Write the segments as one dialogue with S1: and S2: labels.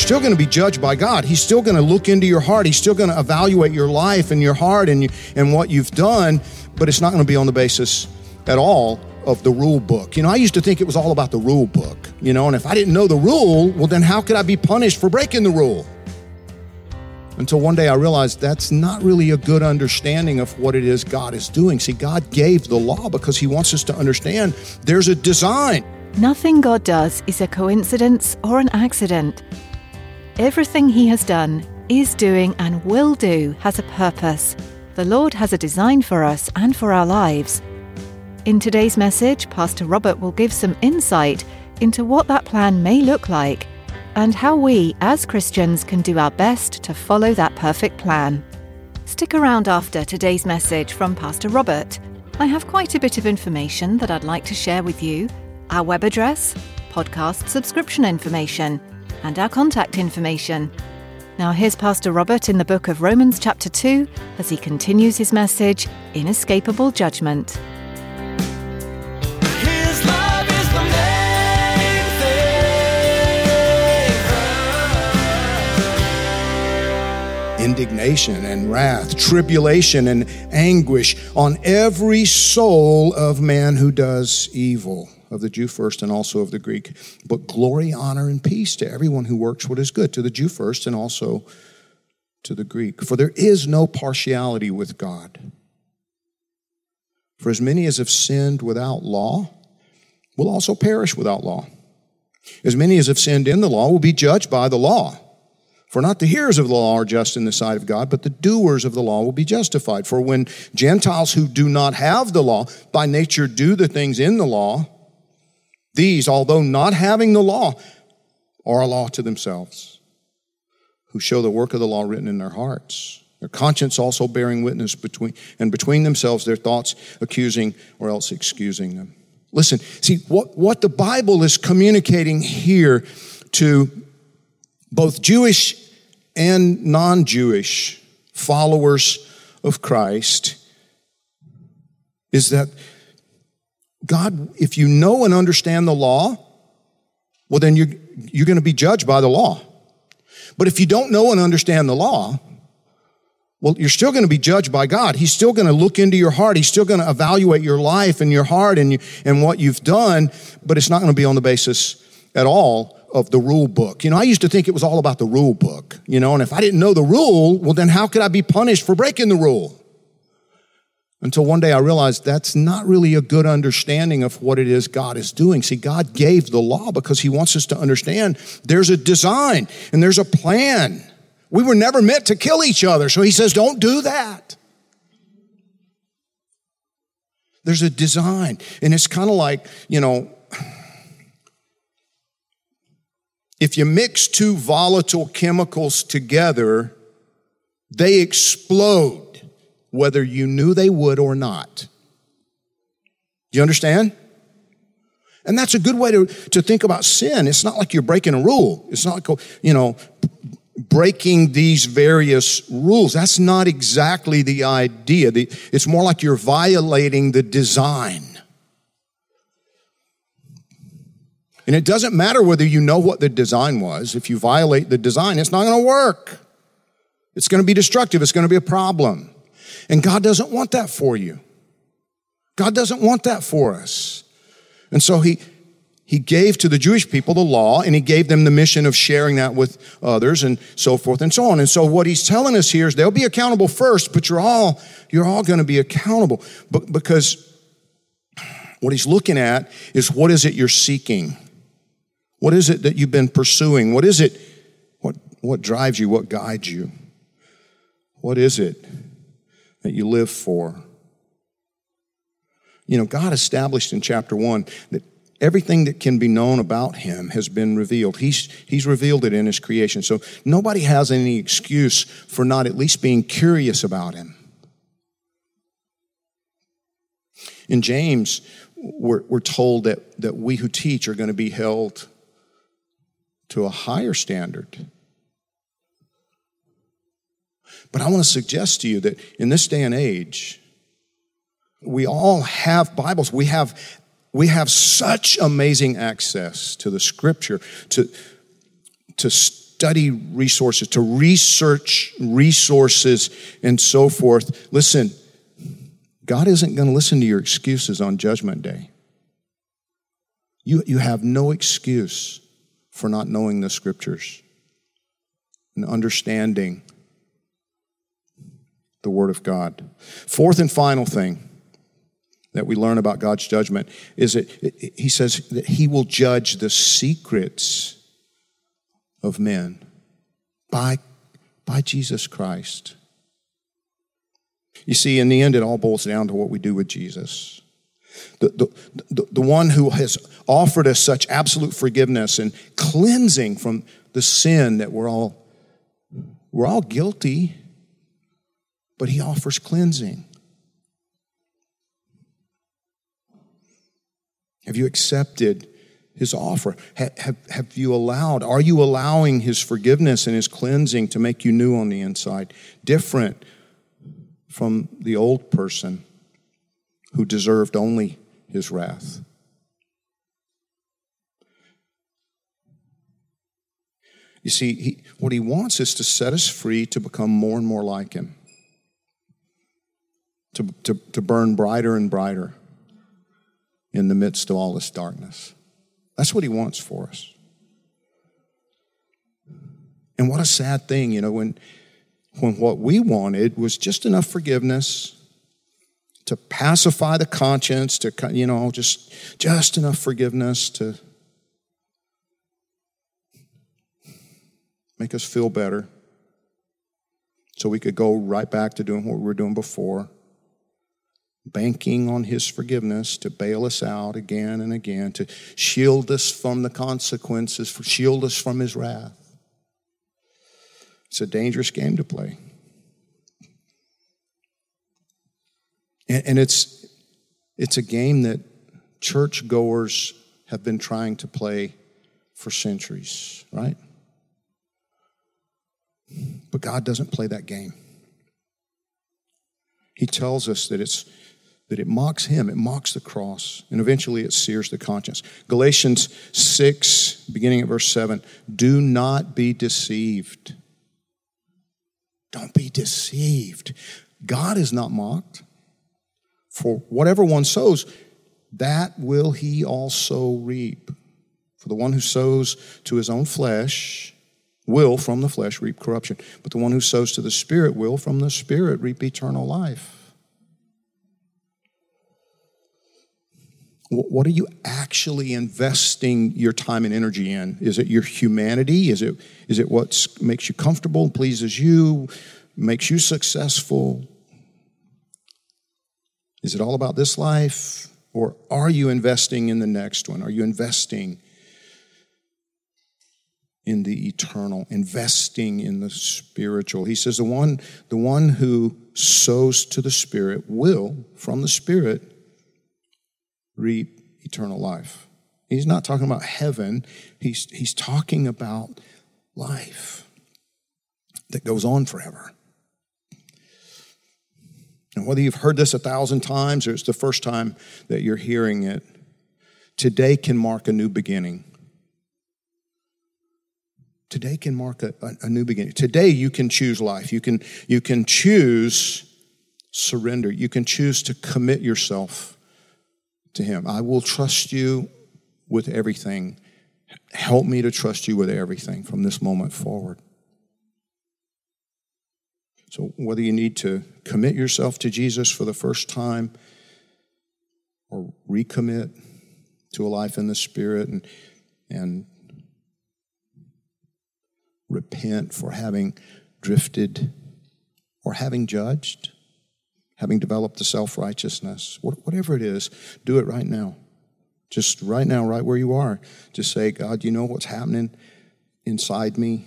S1: Still going to be judged by God. He's still going to look into your heart. He's still going to evaluate your life and your heart and, you, and what you've done, but it's not going to be on the basis at all of the rule book. You know, I used to think it was all about the rule book, you know, and if I didn't know the rule, well, then how could I be punished for breaking the rule? Until one day I realized that's not really a good understanding of what it is God is doing. See, God gave the law because He wants us to understand there's a design.
S2: Nothing God does is a coincidence or an accident. Everything He has done, is doing, and will do has a purpose. The Lord has a design for us and for our lives. In today's message, Pastor Robert will give some insight into what that plan may look like and how we, as Christians, can do our best to follow that perfect plan. Stick around after today's message from Pastor Robert. I have quite a bit of information that I'd like to share with you our web address, podcast subscription information, and our contact information. Now, here's Pastor Robert in the book of Romans, chapter 2, as he continues his message Inescapable Judgment.
S3: His love is the main thing.
S1: indignation and wrath, tribulation and anguish on every soul of man who does evil, of the Jew first and also of the Greek. But glory, honor, and peace to everyone who works what is good, to the Jew first and also to the Greek. For there is no partiality with God. For as many as have sinned without law will also perish without law. As many as have sinned in the law will be judged by the law. For not the hearers of the law are just in the sight of God, but the doers of the law will be justified. For when Gentiles who do not have the law by nature do the things in the law, these, although not having the law, are a law to themselves, who show the work of the law written in their hearts. Their conscience also bearing witness between and between themselves their thoughts accusing or else excusing them. Listen, see what, what the Bible is communicating here to both Jewish and non Jewish followers of Christ is that God, if you know and understand the law, well, then you're, you're going to be judged by the law. But if you don't know and understand the law, well, you're still going to be judged by God. He's still going to look into your heart. He's still going to evaluate your life and your heart and, you, and what you've done, but it's not going to be on the basis at all of the rule book. You know, I used to think it was all about the rule book, you know, and if I didn't know the rule, well, then how could I be punished for breaking the rule? Until one day I realized that's not really a good understanding of what it is God is doing. See, God gave the law because He wants us to understand there's a design and there's a plan. We were never meant to kill each other, so He says, don't do that. There's a design, and it's kind of like, you know, if you mix two volatile chemicals together, they explode, whether you knew they would or not. Do you understand? And that's a good way to, to think about sin. It's not like you're breaking a rule. It's not like, you know, breaking these various rules. That's not exactly the idea. The, it's more like you're violating the design. And it doesn't matter whether you know what the design was. If you violate the design, it's not going to work. It's going to be destructive. It's going to be a problem. And God doesn't want that for you. God doesn't want that for us. And so he, he gave to the Jewish people the law and he gave them the mission of sharing that with others and so forth and so on. And so what he's telling us here is they'll be accountable first, but you're all, you're all going to be accountable. But because what he's looking at is what is it you're seeking? What is it that you've been pursuing? What is it? What, what drives you? What guides you? What is it that you live for? You know, God established in chapter one that everything that can be known about him has been revealed. He's, he's revealed it in his creation. So nobody has any excuse for not at least being curious about him. In James, we're, we're told that, that we who teach are going to be held to a higher standard. But I want to suggest to you that in this day and age, we all have Bibles. We have, we have such amazing access to the scripture, to, to study resources, to research resources, and so forth. Listen, God isn't going to listen to your excuses on Judgment Day. You, you have no excuse for not knowing the scriptures and understanding the Word of God. Fourth and final thing that we learn about God's judgment is that He says that He will judge the secrets of men by, by Jesus Christ. You see, in the end, it all boils down to what we do with Jesus. The, the, the, the, one who has offered us such absolute forgiveness and cleansing from the sin that we're all we're all guilty but he offers cleansing. Have you accepted his offer? Have, have, have, you allowed, are you allowing his forgiveness and his cleansing to make you new on the inside? Different from the old person who deserved only his wrath. You see, he, what he wants is to set us free to become more and more like him to, to, to burn brighter and brighter in the midst of all this darkness. That's what he wants for us. And what a sad thing, you know, when, when what we wanted was just enough forgiveness to pacify the conscience, to, you know, just, just enough forgiveness to make us feel better so we could go right back to doing what we were doing before banking on his forgiveness to bail us out again and again, to shield us from the consequences, shield us from his wrath. It's a dangerous game to play. And, and it's, it's a game that churchgoers have been trying to play for centuries, right? But God doesn't play that game. He tells us that it's that it mocks him, it mocks the cross, and eventually it sears the conscience. Galatians 6, beginning at verse 7 do not be deceived. Don't be deceived. God is not mocked. For whatever one sows, that will he also reap. For the one who sows to his own flesh will from the flesh reap corruption, but the one who sows to the Spirit will from the Spirit reap eternal life. What are you actually investing your time and energy in? Is it your humanity? Is it, is it what makes you comfortable, pleases you, makes you successful? Is it all about this life? Or are you investing in the next one? Are you investing in the eternal, investing in the spiritual? He says the one, the one who sows to the Spirit will, from the Spirit, reap eternal life. He's not talking about heaven, he's, he's talking about life that goes on forever. And whether you've heard this a thousand times or it's the first time that you're hearing it, today can mark a new beginning. Today can mark a, a, new beginning. Today you can choose life. You can, you can choose surrender. You can choose to commit yourself to Him. I will trust you with everything. Help me to trust you with everything from this moment forward. So, whether you need to commit yourself to Jesus for the first time or recommit to a life in the Spirit and, and repent for having drifted or having judged, having developed the self righteousness, whatever it is, do it right now. Just right now, right where you are. Just say, God, you know what's happening inside me?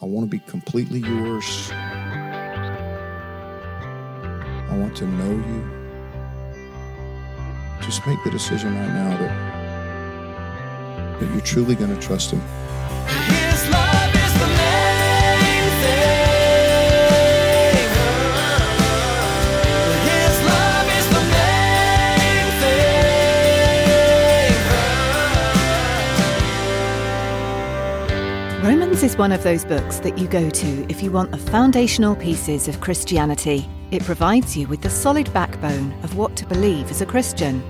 S1: I want to be completely yours. I want to know you. Just make the decision right now that, that you're truly going to trust Him.
S2: Romans is one of those books that you go to if you want the foundational pieces of Christianity. It provides you with the solid backbone of what to believe as a Christian.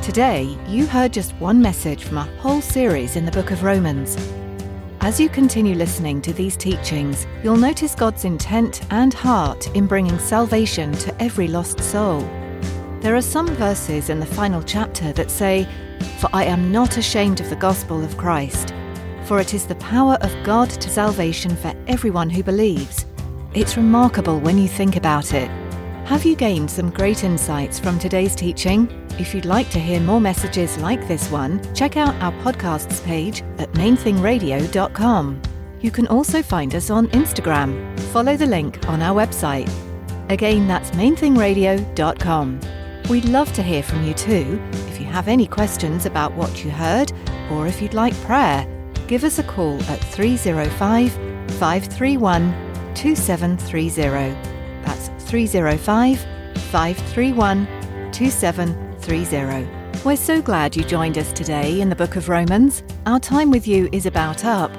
S2: Today, you heard just one message from a whole series in the book of Romans. As you continue listening to these teachings, you'll notice God's intent and heart in bringing salvation to every lost soul. There are some verses in the final chapter that say, For I am not ashamed of the gospel of Christ, for it is the power of God to salvation for everyone who believes. It's remarkable when you think about it. Have you gained some great insights from today's teaching? If you'd like to hear more messages like this one, check out our podcasts page at mainthingradio.com. You can also find us on Instagram. Follow the link on our website. Again, that's mainthingradio.com. We'd love to hear from you too. If you have any questions about what you heard, or if you'd like prayer, give us a call at 305 531 2730. That's 305 531 2730. We're so glad you joined us today in the book of Romans. Our time with you is about up,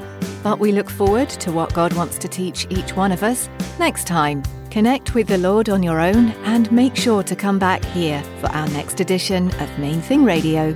S2: but we look forward to what God wants to teach each one of us next time. Connect with the Lord on your own and make sure to come back here for our next edition of Main Thing Radio